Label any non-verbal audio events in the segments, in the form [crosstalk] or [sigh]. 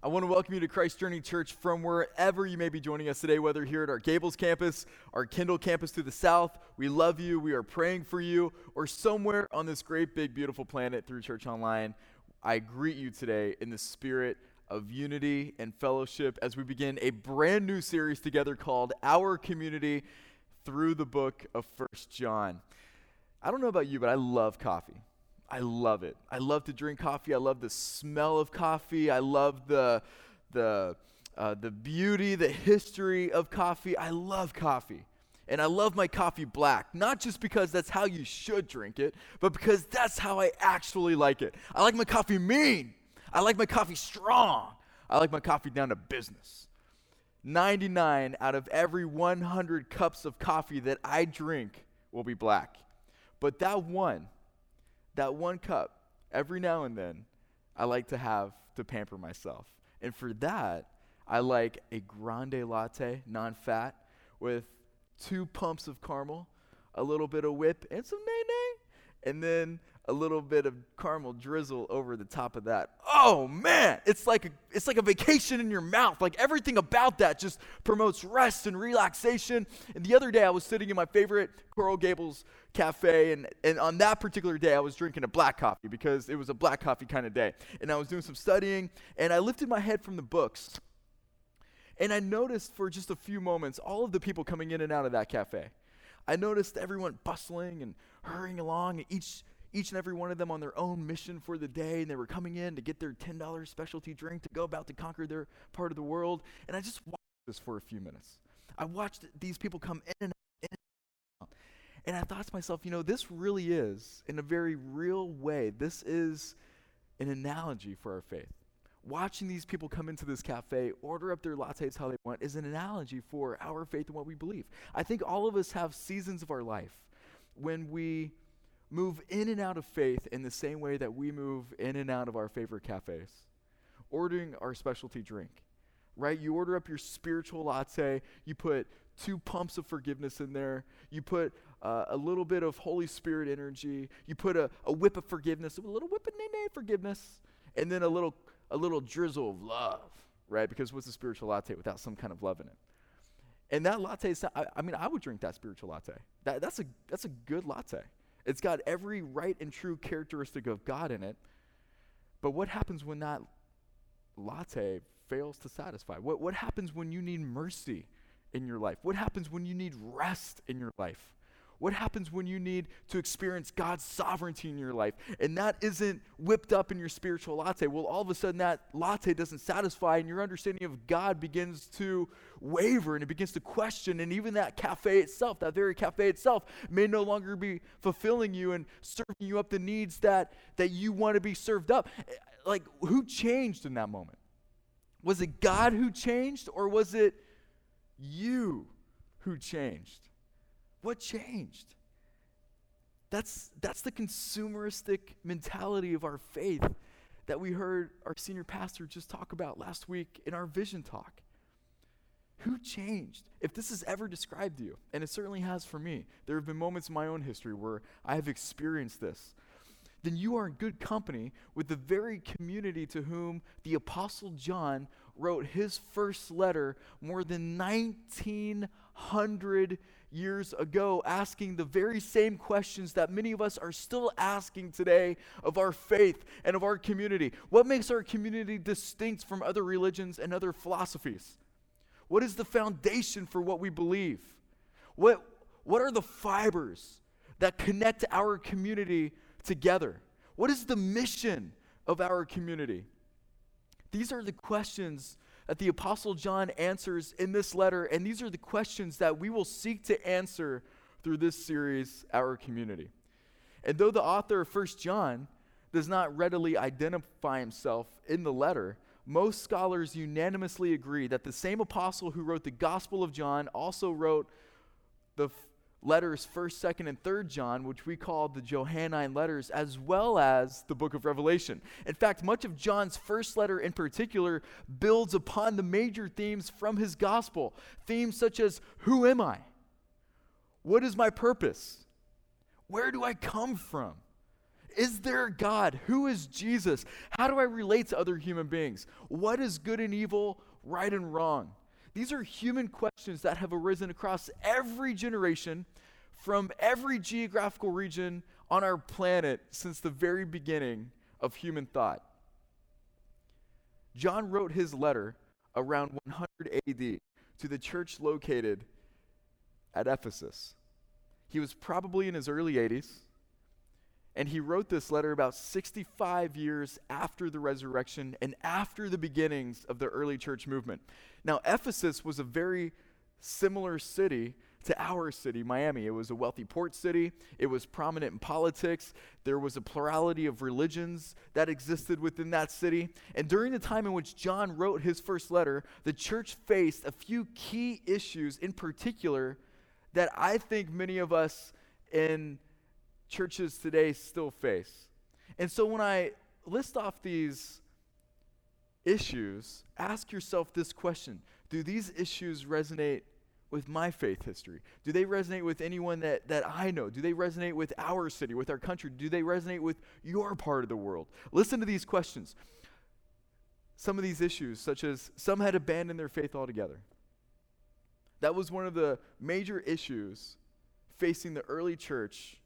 I want to welcome you to Christ Journey Church from wherever you may be joining us today, whether here at our Gables campus, our Kendall campus to the south. We love you. We are praying for you, or somewhere on this great, big, beautiful planet through Church Online. I greet you today in the spirit of unity and fellowship as we begin a brand new series together called Our Community through the book of First John. I don't know about you, but I love coffee. I love it. I love to drink coffee. I love the smell of coffee. I love the, the, uh, the beauty, the history of coffee. I love coffee. And I love my coffee black, not just because that's how you should drink it, but because that's how I actually like it. I like my coffee mean. I like my coffee strong. I like my coffee down to business. 99 out of every 100 cups of coffee that I drink will be black. But that one, that one cup, every now and then, I like to have to pamper myself. And for that, I like a grande latte, non fat, with two pumps of caramel, a little bit of whip, and some nay nay, and then a little bit of caramel drizzle over the top of that. Oh man, it's like a, it's like a vacation in your mouth. Like everything about that just promotes rest and relaxation. And the other day I was sitting in my favorite Coral Gables cafe and, and on that particular day I was drinking a black coffee because it was a black coffee kind of day. And I was doing some studying and I lifted my head from the books. And I noticed for just a few moments all of the people coming in and out of that cafe. I noticed everyone bustling and hurrying along, and each each and every one of them on their own mission for the day, and they were coming in to get their $10 specialty drink to go about to conquer their part of the world. And I just watched this for a few minutes. I watched these people come in and out, in and out. And I thought to myself, you know, this really is, in a very real way, this is an analogy for our faith. Watching these people come into this cafe, order up their lattes how they want, is an analogy for our faith and what we believe. I think all of us have seasons of our life when we move in and out of faith in the same way that we move in and out of our favorite cafes, ordering our specialty drink. Right? You order up your spiritual latte, you put two pumps of forgiveness in there, you put uh, a little bit of Holy Spirit energy, you put a, a whip of forgiveness, a little whip of nay forgiveness, and then a little, a little drizzle of love, right? Because what's a spiritual latte without some kind of love in it? And that latte, is, I, I mean, I would drink that spiritual latte. That, that's, a, that's a good latte. It's got every right and true characteristic of God in it. But what happens when that latte fails to satisfy? What, what happens when you need mercy in your life? What happens when you need rest in your life? What happens when you need to experience God's sovereignty in your life and that isn't whipped up in your spiritual latte? Well, all of a sudden that latte doesn't satisfy and your understanding of God begins to waver and it begins to question. And even that cafe itself, that very cafe itself, may no longer be fulfilling you and serving you up the needs that, that you want to be served up. Like, who changed in that moment? Was it God who changed or was it you who changed? What changed? That's, that's the consumeristic mentality of our faith that we heard our senior pastor just talk about last week in our vision talk. Who changed? If this has ever described you, and it certainly has for me, there have been moments in my own history where I have experienced this, then you are in good company with the very community to whom the Apostle John wrote his first letter more than 1900 years ago, asking the very same questions that many of us are still asking today of our faith and of our community. What makes our community distinct from other religions and other philosophies? What is the foundation for what we believe? What, what are the fibers that connect our community together? What is the mission of our community? These are the questions that the Apostle John answers in this letter, and these are the questions that we will seek to answer through this series, Our Community. And though the author of 1 John does not readily identify himself in the letter, most scholars unanimously agree that the same apostle who wrote the Gospel of John also wrote the letters 1st, 2nd, and 3rd John, which we call the Johannine letters, as well as the book of Revelation. In fact, much of John's first letter in particular builds upon the major themes from his gospel. Themes such as Who am I? What is my purpose? Where do I come from? Is there a God? Who is Jesus? How do I relate to other human beings? What is good and evil, right and wrong? These are human questions that have arisen across every generation from every geographical region on our planet since the very beginning of human thought. John wrote his letter around 100 AD to the church located at Ephesus. He was probably in his early 80s, and he wrote this letter about 65 years after the resurrection and after the beginnings of the early church movement. Now, Ephesus was a very similar city to our city, Miami. It was a wealthy port city, it was prominent in politics, there was a plurality of religions that existed within that city. And during the time in which John wrote his first letter, the church faced a few key issues in particular that I think many of us in churches today still face. And so when I list off these issues, ask yourself this question Do these issues resonate with my faith history? Do they resonate with anyone that, that I know? Do they resonate with our city, with our country? Do they resonate with your part of the world? Listen to these questions. Some of these issues, such as some had abandoned their faith altogether. That was one of the major issues facing the early church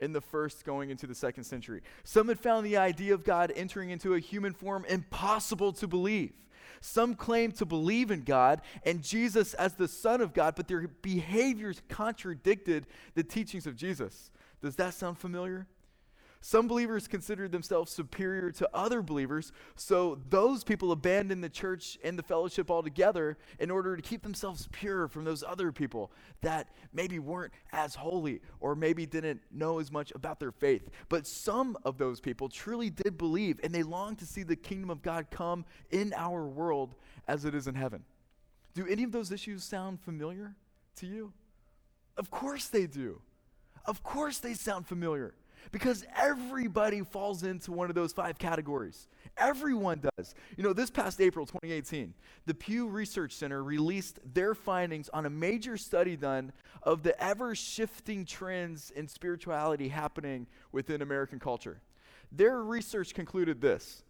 in the first going into the second century. Some had found the idea of God entering into a human form impossible to believe. Some claimed to believe in God and Jesus as the Son of God, but their behaviors contradicted the teachings of Jesus. Does that sound familiar? Some believers considered themselves superior to other believers, so those people abandoned the church and the fellowship altogether in order to keep themselves pure from those other people that maybe weren't as holy or maybe didn't know as much about their faith. But some of those people truly did believe and they longed to see the kingdom of God come in our world as it is in heaven. Do any of those issues sound familiar to you? Of course they do. Of course they sound familiar. Because everybody falls into one of those five categories. Everyone does. You know, this past April 2018, the Pew Research Center released their findings on a major study done of the ever shifting trends in spirituality happening within American culture. Their research concluded this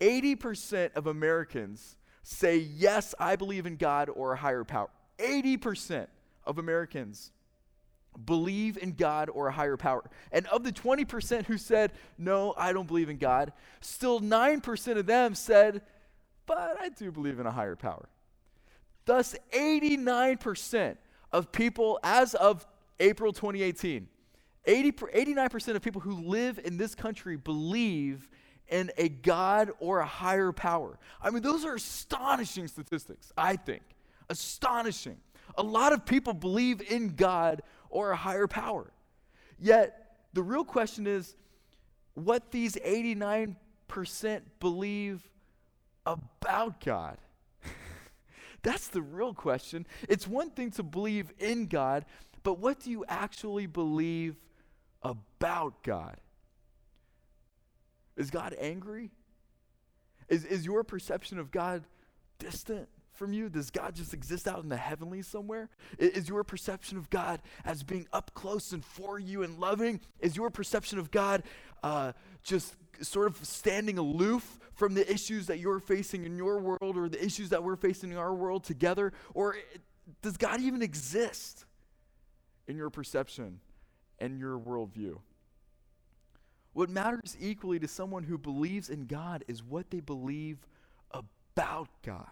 80% of Americans say, Yes, I believe in God or a higher power. 80% of Americans believe in God or a higher power. And of the 20% who said, No, I don't believe in God, still 9% of them said, But I do believe in a higher power. Thus, 89% of people, as of April 2018, 80, 89% of people who live in this country believe in a God or a higher power. I mean, those are astonishing statistics, I think. Astonishing. A lot of people believe in God or a higher power. Yet, the real question is what these 89% believe about God. [laughs] That's the real question. It's one thing to believe in God, but what do you actually believe about God? Is God angry? Is, is your perception of God distant? From you? Does God just exist out in the heavenly somewhere? Is your perception of God as being up close and for you and loving? Is your perception of God uh, just sort of standing aloof from the issues that you're facing in your world or the issues that we're facing in our world together? Or does God even exist in your perception and your worldview? What matters equally to someone who believes in God is what they believe about God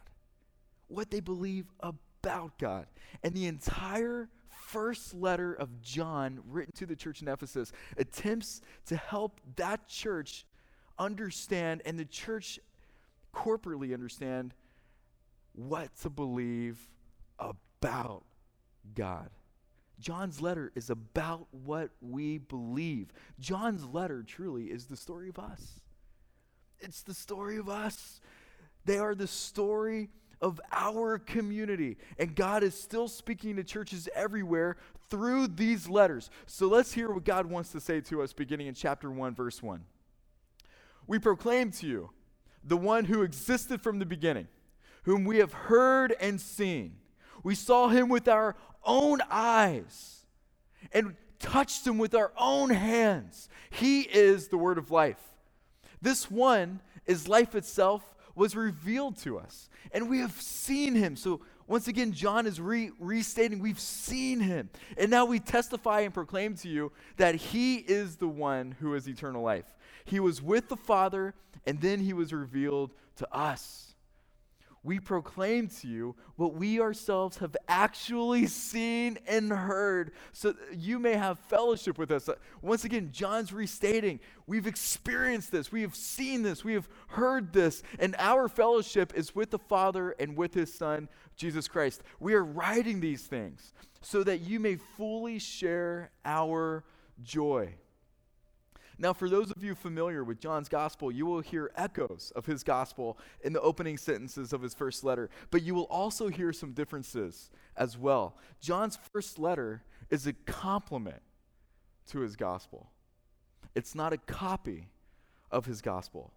what they believe about God. And the entire first letter of John, written to the church in Ephesus, attempts to help that church understand and the church corporately understand what to believe about God. John's letter is about what we believe. John's letter truly is the story of us. It's the story of us. They are the story of our community. And God is still speaking to churches everywhere through these letters. So let's hear what God wants to say to us beginning in chapter 1, verse 1. We proclaim to you the one who existed from the beginning, whom we have heard and seen. We saw him with our own eyes and touched him with our own hands. He is the word of life. This one is life itself was revealed to us, and we have seen him. So once again, John is re- restating, we've seen him. And now we testify and proclaim to you that he is the one who is eternal life. He was with the Father, and then he was revealed to us we proclaim to you what we ourselves have actually seen and heard, so you may have fellowship with us. Once again, John's restating we've experienced this, we have seen this, we have heard this, and our fellowship is with the Father and with his Son, Jesus Christ. We are writing these things so that you may fully share our joy. Now, for those of you familiar with John's gospel, you will hear echoes of his gospel in the opening sentences of his first letter, but you will also hear some differences as well. John's first letter is a complement to his gospel, it's not a copy of his gospel.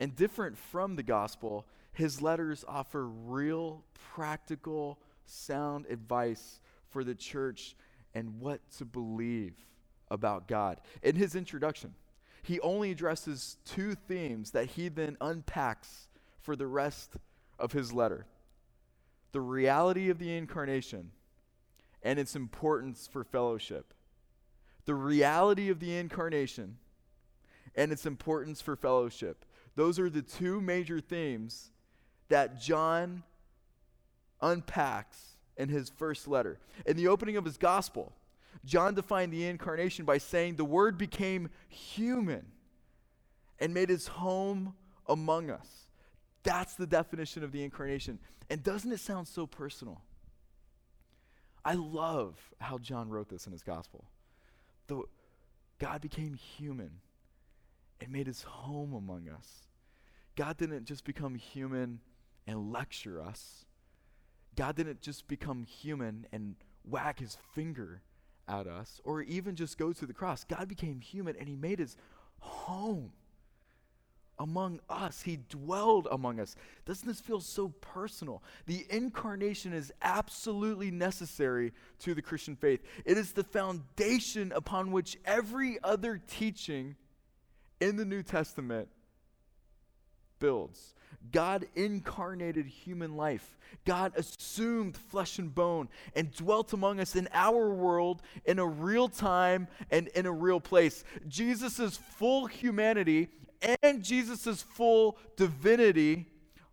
And different from the gospel, his letters offer real, practical, sound advice for the church and what to believe about God. In his introduction, he only addresses two themes that he then unpacks for the rest of his letter the reality of the incarnation and its importance for fellowship. The reality of the incarnation and its importance for fellowship. Those are the two major themes that John unpacks in his first letter. In the opening of his gospel, John defined the incarnation by saying the Word became human and made his home among us. That's the definition of the incarnation. And doesn't it sound so personal? I love how John wrote this in his gospel. The, God became human and made his home among us. God didn't just become human and lecture us. God didn't just become human and wag his finger at us or even just go to the cross. God became human and he made his home among us. He dwelled among us. Doesn't this feel so personal? The incarnation is absolutely necessary to the Christian faith. It is the foundation upon which every other teaching in the New Testament builds. God incarnated human life. God assumed flesh and bone and dwelt among us in our world in a real time and in a real place. Jesus' full humanity and Jesus' full divinity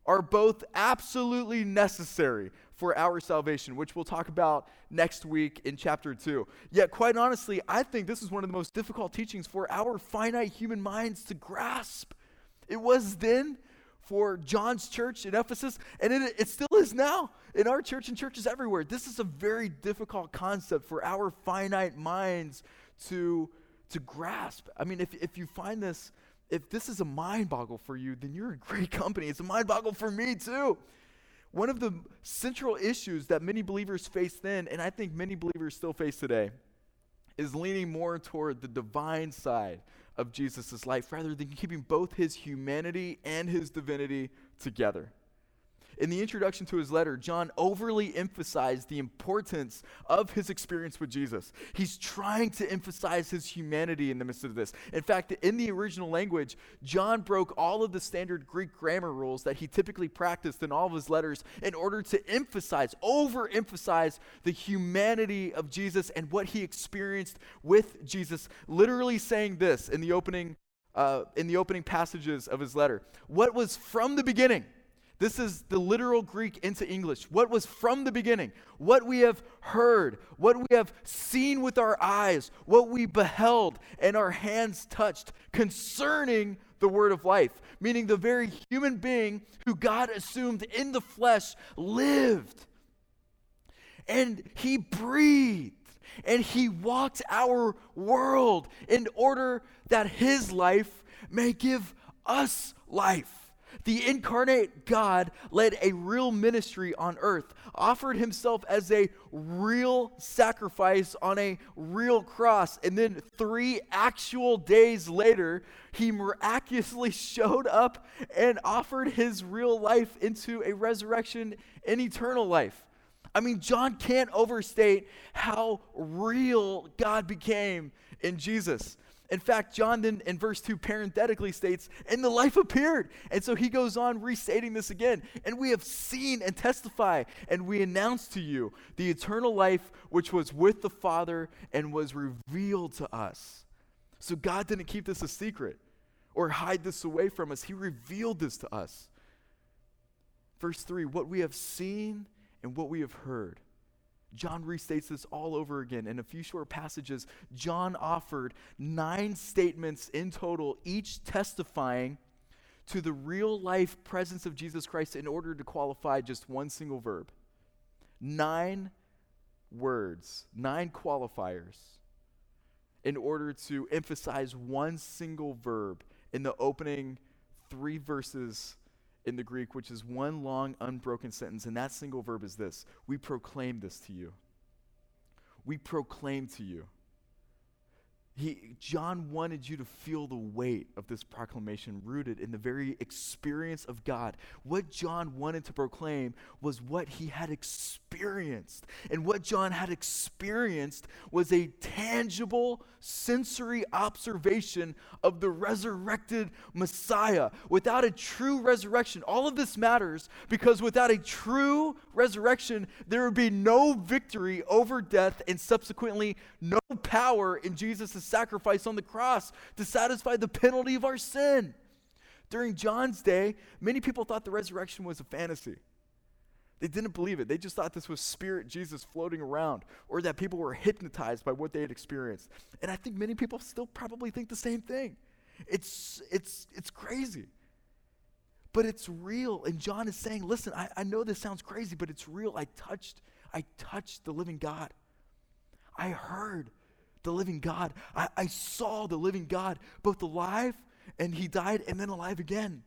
are both absolutely necessary for our salvation, which we'll talk about next week in chapter 2. Yet, quite honestly, I think this is one of the most difficult teachings for our finite human minds to grasp. It was then, for John's church in Ephesus, and it, it still is now in our church and churches everywhere. This is a very difficult concept for our finite minds to, to grasp. I mean, if, if you find this, if this is a mind boggle for you, then you're in great company. It's a mind boggle for me too. One of the central issues that many believers faced then, and I think many believers still face today, is leaning more toward the divine side of Jesus' life rather than keeping both his humanity and his divinity together. In the introduction to his letter, John overly emphasized the importance of his experience with Jesus. He's trying to emphasize his humanity in the midst of this. In fact, in the original language, John broke all of the standard Greek grammar rules that he typically practiced in all of his letters in order to emphasize, overemphasize the humanity of Jesus and what he experienced with Jesus, literally saying this in the opening uh, in the opening passages of his letter. What was from the beginning? This is the literal Greek into English. What was from the beginning, what we have heard, what we have seen with our eyes, what we beheld and our hands touched concerning the word of life, meaning the very human being who God assumed in the flesh lived. And he breathed and he walked our world in order that his life may give us life. The incarnate God led a real ministry on earth, offered himself as a real sacrifice on a real cross, and then three actual days later, he miraculously [laughs] showed up and offered his real life into a resurrection and eternal life. I mean, John can't overstate how real God became in Jesus. In fact, John then in verse 2 parenthetically states, and the life appeared. And so he goes on restating this again. And we have seen and testify, and we announce to you the eternal life which was with the Father and was revealed to us. So God didn't keep this a secret or hide this away from us, He revealed this to us. Verse 3 what we have seen and what we have heard. John restates this all over again. In a few short passages, John offered nine statements in total, each testifying to the real life presence of Jesus Christ in order to qualify just one single verb. Nine words, nine qualifiers in order to emphasize one single verb in the opening three verses in the Greek, which is one long, unbroken sentence. And that single verb is this We proclaim this to you. We proclaim to you. He, John wanted you to feel the weight of this proclamation rooted in the very experience of God. What John wanted to proclaim was what he had experienced. And what John had experienced was a tangible sensory observation of the resurrected Messiah. Without a true resurrection, all of this matters because without a true resurrection, there would be no victory over death and subsequently no power in Jesus' sacrifice on the cross to satisfy the penalty of our sin. During John's day, many people thought the resurrection was a fantasy. They didn't believe it. They just thought this was spirit Jesus floating around or that people were hypnotized by what they had experienced. And I think many people still probably think the same thing. It's, it's, it's crazy. But it's real. And John is saying, listen, I, I know this sounds crazy, but it's real. I touched, I touched the living God. I heard the living God. I, I saw the living God, both alive and he died and then alive again.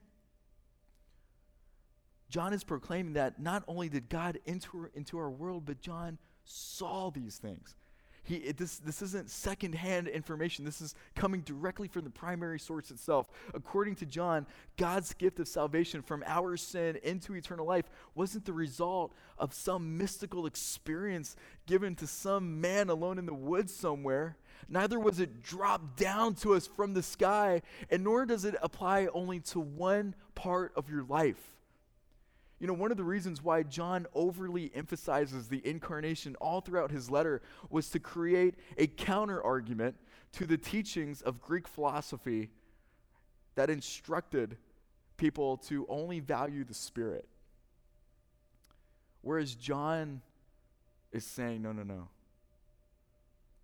John is proclaiming that not only did God enter into our world, but John saw these things. He, it, this, this isn't secondhand information. This is coming directly from the primary source itself. According to John, God's gift of salvation from our sin into eternal life wasn't the result of some mystical experience given to some man alone in the woods somewhere. Neither was it dropped down to us from the sky, and nor does it apply only to one part of your life. You know, one of the reasons why John overly emphasizes the incarnation all throughout his letter was to create a counter argument to the teachings of Greek philosophy that instructed people to only value the Spirit. Whereas John is saying, no, no, no.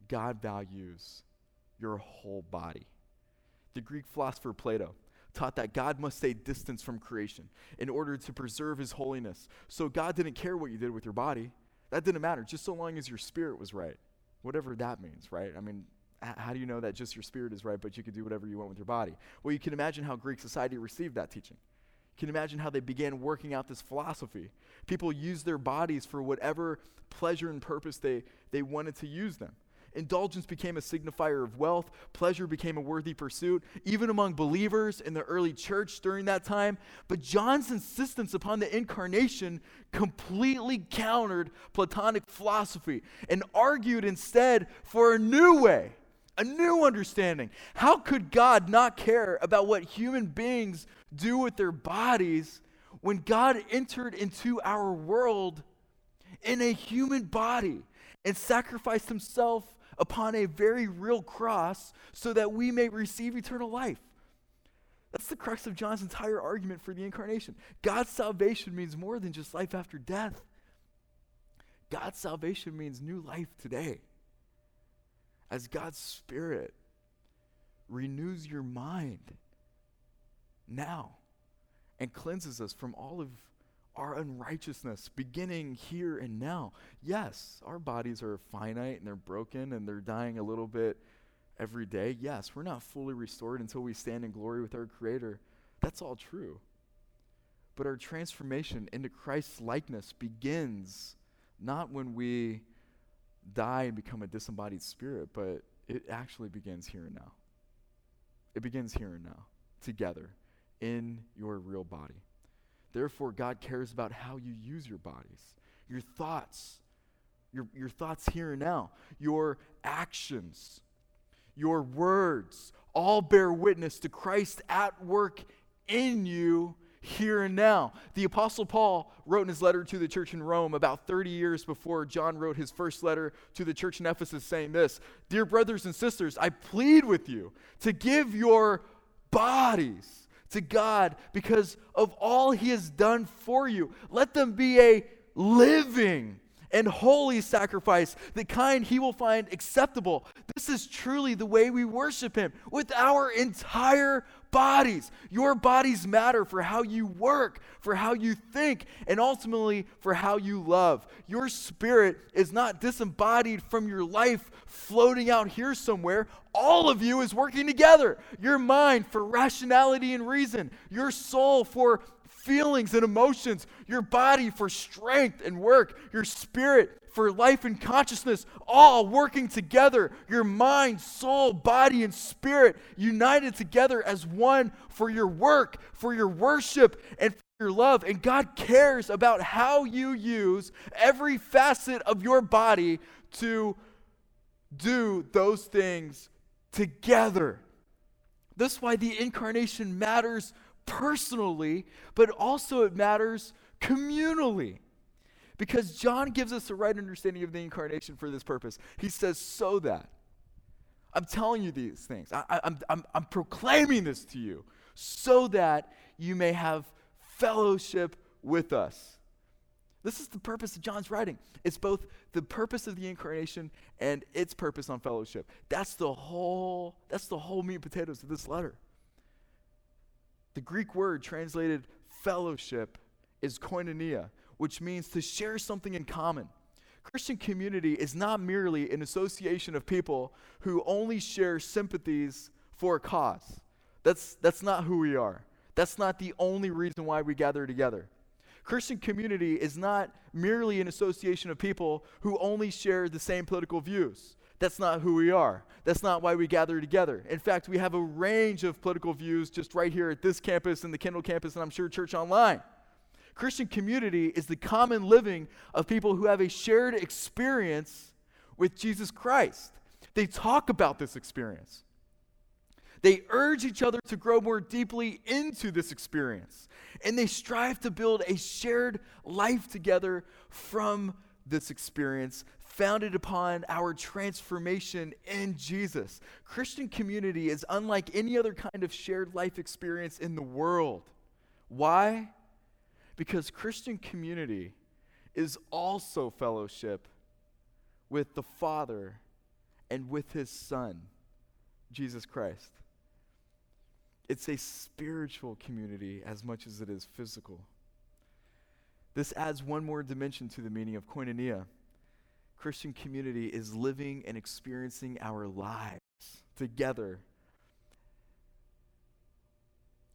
God values your whole body. The Greek philosopher Plato taught that God must stay distant from creation in order to preserve his holiness. So God didn't care what you did with your body. That didn't matter, just so long as your spirit was right. Whatever that means, right? I mean, how do you know that just your spirit is right, but you can do whatever you want with your body? Well, you can imagine how Greek society received that teaching. You can imagine how they began working out this philosophy. People used their bodies for whatever pleasure and purpose they, they wanted to use them. Indulgence became a signifier of wealth. Pleasure became a worthy pursuit, even among believers in the early church during that time. But John's insistence upon the incarnation completely countered Platonic philosophy and argued instead for a new way, a new understanding. How could God not care about what human beings do with their bodies when God entered into our world in a human body? and sacrificed himself upon a very real cross so that we may receive eternal life. That's the crux of John's entire argument for the incarnation. God's salvation means more than just life after death. God's salvation means new life today. As God's Spirit renews your mind now and cleanses us from all of our unrighteousness beginning here and now. Yes, our bodies are finite and they're broken and they're dying a little bit every day. Yes, we're not fully restored until we stand in glory with our Creator. That's all true. But our transformation into Christ's likeness begins not when we die and become a disembodied spirit, but it actually begins here and now. It begins here and now, together, in your real body. Therefore, God cares about how you use your bodies. your thoughts, your, your thoughts here and now, your actions, your words, all bear witness to Christ at work in you here and now. The Apostle Paul wrote in his letter to the church in Rome about 30 years before John wrote his first letter to the church in Ephesus, saying this Dear brothers and sisters, I plead with you to give your bodies to God because of all he has done for you. Let them be a living and holy sacrifice, the kind he will find acceptable. This is truly the way we worship him with our entire bodies. Your bodies matter for how you work, for how you think, and ultimately for how you love. Your spirit is not disembodied from your life floating out here somewhere. All of you is working together. Your mind for rationality and reason, your soul for feelings and emotions, your body for strength and work, your spirit for life and consciousness, all working together. Your mind, soul, body, and spirit united together as one for your work, for your worship, and for your love. And God cares about how you use every facet of your body to do those things together. That's why the incarnation matters personally, but also it matters communally. Because John gives us the right understanding of the incarnation for this purpose. He says, so that. I'm telling you these things. I, am I'm, I'm, I'm proclaiming this to you so that you may have fellowship with us. This is the purpose of John's writing. It's both the purpose of the incarnation and its purpose on fellowship. That's the whole, that's the whole meat and potatoes of this letter. The Greek word translated fellowship is koinonia, which means to share something in common. Christian community is not merely an association of people who only share sympathies for a cause. That's, that's not who we are. That's not the only reason why we gather together. Christian community is not merely an association of people who only share the same political views. That's not who we are. That's not why we gather together. In fact, we have a range of political views just right here at this campus and the Kendall campus, and I'm sure Church Online. Christian community is the common living of people who have a shared experience with Jesus Christ. They talk about this experience. They urge each other to grow more deeply into this experience. And they strive to build a shared life together from this experience founded upon our transformation in Jesus. Christian community is unlike any other kind of shared life experience in the world. Why? Because Christian community is also fellowship with the Father and with His Son, Jesus Christ. It's a spiritual community as much as it is physical. This adds one more dimension to the meaning of koinonia. Christian community is living and experiencing our lives together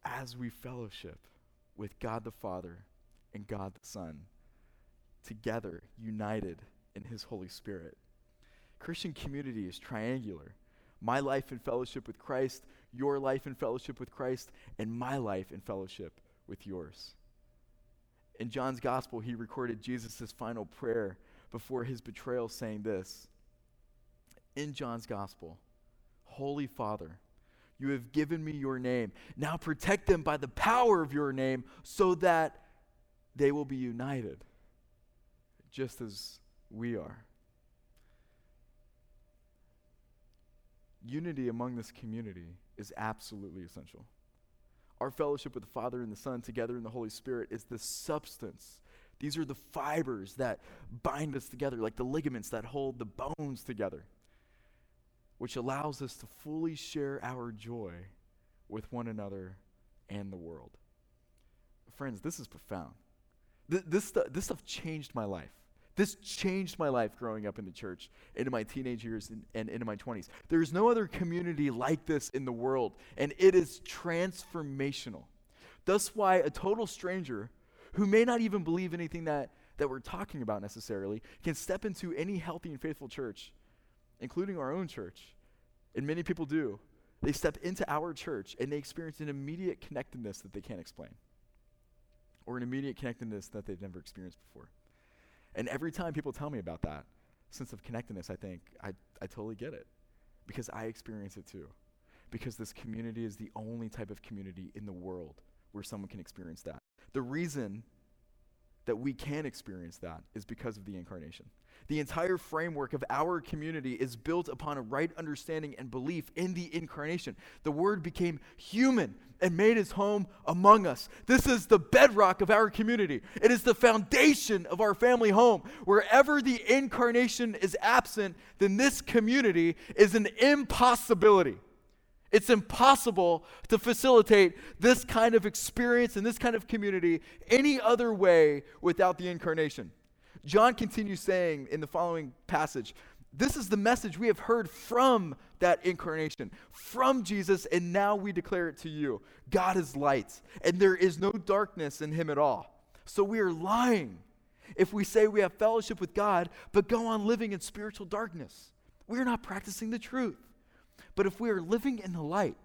as we fellowship with God the Father and God the Son, together, united in His Holy Spirit. Christian community is triangular. My life in fellowship with Christ, your life in fellowship with Christ, and my life in fellowship with yours. In John's gospel, he recorded Jesus' final prayer before his betrayal, saying this in John's gospel Holy Father, you have given me your name. Now protect them by the power of your name so that they will be united, just as we are. Unity among this community is absolutely essential. Our fellowship with the Father and the Son together in the Holy Spirit is the substance these are the fibers that bind us together, like the ligaments that hold the bones together, which allows us to fully share our joy with one another and the world. Friends, this is profound. Th- this, stu- this stuff changed my life. This changed my life growing up in the church, into my teenage years and, and into my 20s. There's no other community like this in the world, and it is transformational. That's why a total stranger who may not even believe anything that, that we're talking about necessarily, can step into any healthy and faithful church, including our own church. And many people do. They step into our church and they experience an immediate connectedness that they can't explain, or an immediate connectedness that they've never experienced before. And every time people tell me about that sense of connectedness, I think, I, I totally get it because I experience it too. Because this community is the only type of community in the world where someone can experience that. The reason that we can experience that is because of the incarnation. The entire framework of our community is built upon a right understanding and belief in the incarnation. The Word became human and made his home among us. This is the bedrock of our community. It is the foundation of our family home. Wherever the incarnation is absent, then this community is an impossibility. It's impossible to facilitate this kind of experience and this kind of community any other way without the incarnation. John continues saying in the following passage, this is the message we have heard from that incarnation, from Jesus, and now we declare it to you. God is light, and there is no darkness in him at all. So we are lying if we say we have fellowship with God, but go on living in spiritual darkness. We are not practicing the truth. But if we are living in the light,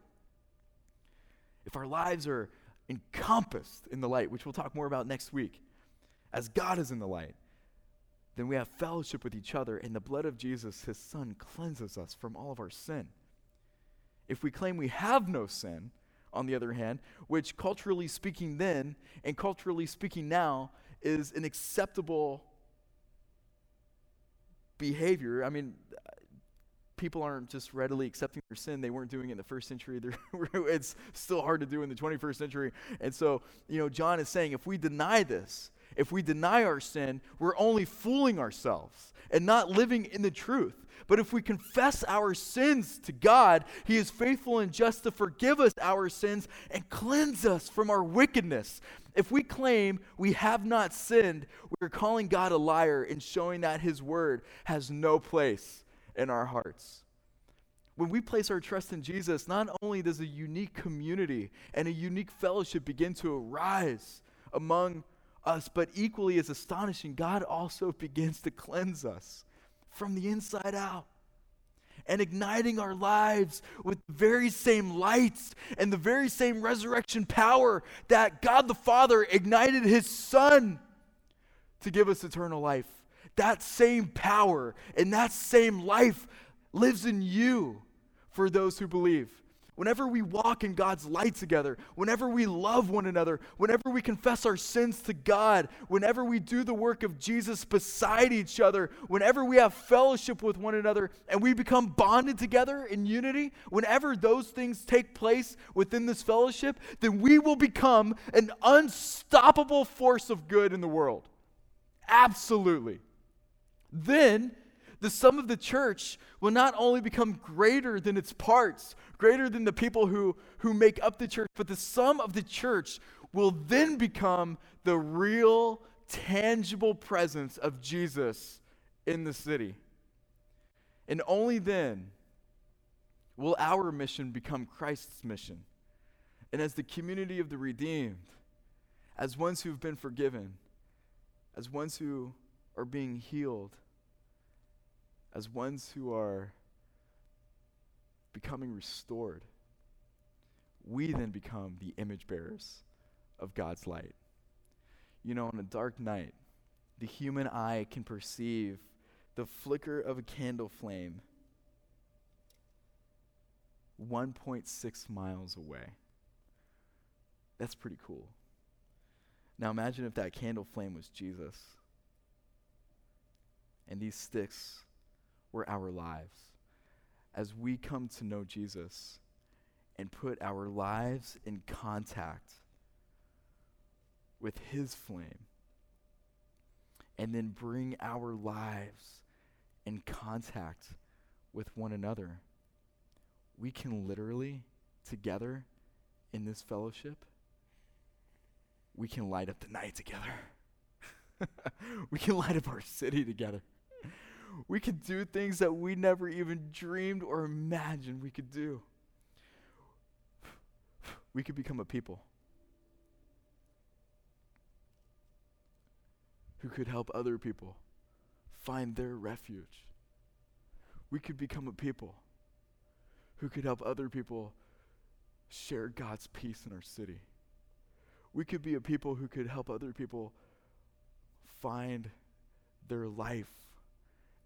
if our lives are encompassed in the light, which we'll talk more about next week, as God is in the light, then we have fellowship with each other, and the blood of Jesus, his son, cleanses us from all of our sin. If we claim we have no sin, on the other hand, which culturally speaking then and culturally speaking now is an acceptable behavior. I mean, people aren't just readily accepting their sin. They weren't doing it in the first century. [laughs] it's still hard to do in the 21st century. And so, you know, John is saying if we deny this, if we deny our sin, we're only fooling ourselves and not living in the truth. But if we confess our sins to God, He is faithful and just to forgive us our sins and cleanse us from our wickedness. If we claim we have not sinned, we are calling God a liar and showing that His word has no place in our hearts. When we place our trust in Jesus, not only does a unique community and a unique fellowship begin to arise among us, but equally as astonishing, God also begins to cleanse us from the inside out and igniting our lives with the very same lights and the very same resurrection power that God the Father ignited his Son to give us eternal life that same power and that same life lives in you for those who believe. Whenever we walk in God's light together, whenever we love one another, whenever we confess our sins to God, whenever we do the work of Jesus beside each other, whenever we have fellowship with one another and we become bonded together in unity, whenever those things take place within this fellowship, then we will become an unstoppable force of good in the world. Absolutely then the sum of the church will not only become greater than its parts, greater than the people who, who make up the church, but the sum of the church will then become the real, tangible presence of Jesus in the city. And only then will our mission become Christ's mission. And as the community of the redeemed, as ones who've been forgiven, as ones who are being healed, as ones who are becoming restored, we then become the image bearers of God's light. You know, on a dark night, the human eye can perceive the flicker of a candle flame 1.6 miles away. That's pretty cool. Now imagine if that candle flame was Jesus. And these sticks were our lives. As we come to know Jesus and put our lives in contact with His flame, and then bring our lives in contact with one another, we can literally, together in this fellowship, we can light up the night together. [laughs] we can light up our city together we could do things that we never even dreamed or imagined we could do. We could become a people who could help other people find their refuge. We could become a people who could help other people share God's peace in our city. We could be a people who could help other people find their life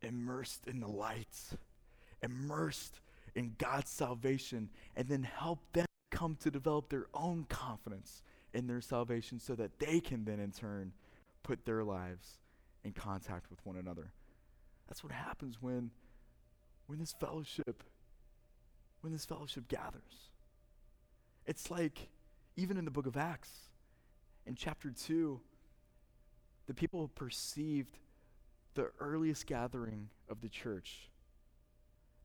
immersed in the light, immersed in God's salvation, and then help them come to develop their own confidence in their salvation so that they can then, in turn, put their lives in contact with one another. That's what happens when, when this fellowship, when this fellowship gathers. It's like, even in the book of Acts, in chapter 2, the people perceived the earliest gathering of the church,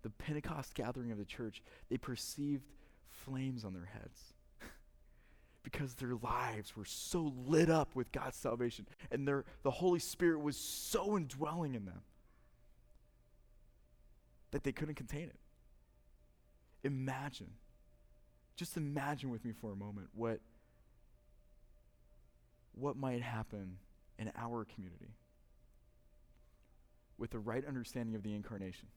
the Pentecost gathering of the church, they perceived flames on their heads [laughs] because their lives were so lit up with God's salvation and their, the Holy Spirit was so indwelling in them that they couldn't contain it. Imagine, just imagine with me for a moment what, what might happen in our community with the right understanding of the incarnation,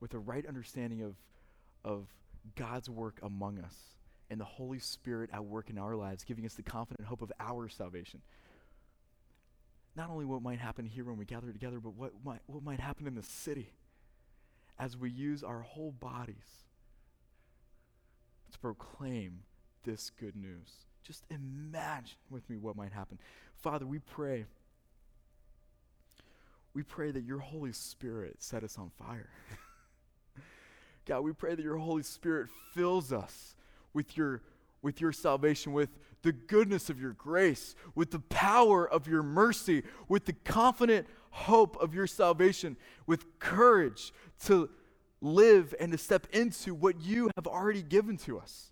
with the right understanding of, of God's work among us and the Holy Spirit at work in our lives, giving us the confident hope of our salvation. Not only what might happen here when we gather together, but what might, what might happen in the city as we use our whole bodies to proclaim this good news. Just imagine with me what might happen. Father, we pray. We pray that your Holy Spirit set us on fire. [laughs] God, we pray that your Holy Spirit fills us with your, with your salvation, with the goodness of your grace, with the power of your mercy, with the confident hope of your salvation, with courage to live and to step into what you have already given to us.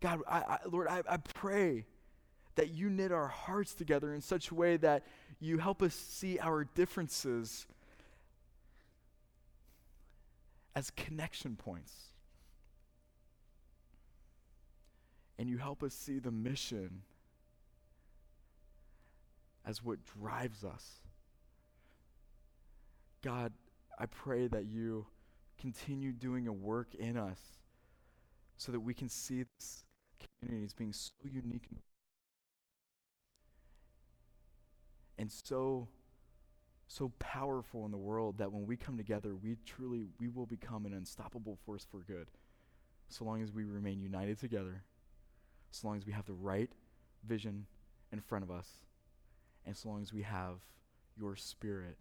God, I, I, Lord, I, I pray that you knit our hearts together in such a way that you help us see our differences as connection points. And you help us see the mission as what drives us. God, I pray that you continue doing a work in us so that we can see this community as being so unique and so so powerful in the world that when we come together we truly we will become an unstoppable force for good so long as we remain united together so long as we have the right vision in front of us and so long as we have your spirit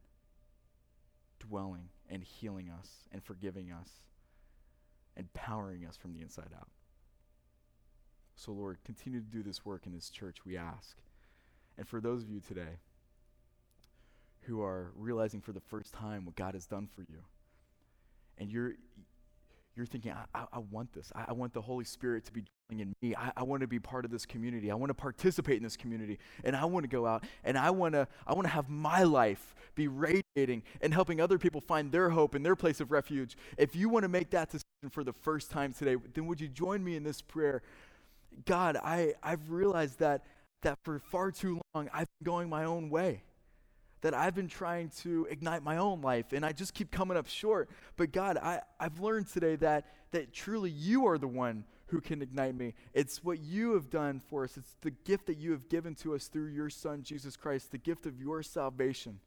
dwelling and healing us and forgiving us and powering us from the inside out. So, Lord, continue to do this work in this church, we ask. And for those of you today who are realizing for the first time what God has done for you, and you're you're thinking, I, I, I want this. I, I, want the Holy Spirit to be dwelling in me. I, want to be part of this community. I want to participate in this community. And I want to go out and I want to I want to have my life be radiating and helping other people find their hope and their place of refuge. If you want to make that decision for the first time today, then would you join me in this prayer? God, I, I've realized that that for far too long I've been going my own way that I've been trying to ignite my own life and I just keep coming up short. But God, I, I've learned today that, that truly you are the one who can ignite me. It's what you have done for us, it's the gift that you have given to us through your Son, Jesus Christ, the gift of your salvation.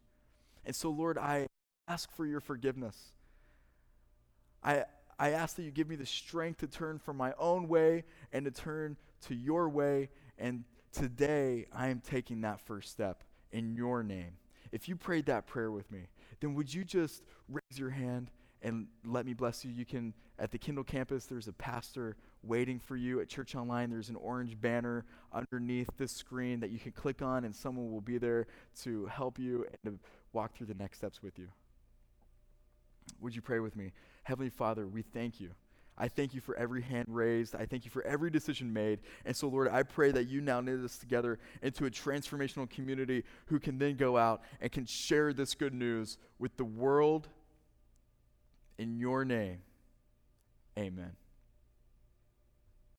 And so, Lord, I ask for your forgiveness. I, I ask that you give me the strength to turn from my own way and to turn to your way. And today, I am taking that first step in your name if you prayed that prayer with me, then would you just raise your hand and let me bless you? You can, at the Kindle campus, there's a pastor waiting for you. At Church Online, there's an orange banner underneath this screen that you can click on, and someone will be there to help you and to walk through the next steps with you. Would you pray with me? Heavenly Father, we thank you I thank you for every hand raised. I thank you for every decision made. And so, Lord, I pray that you now knit us together into a transformational community who can then go out and can share this good news with the world in your name. Amen.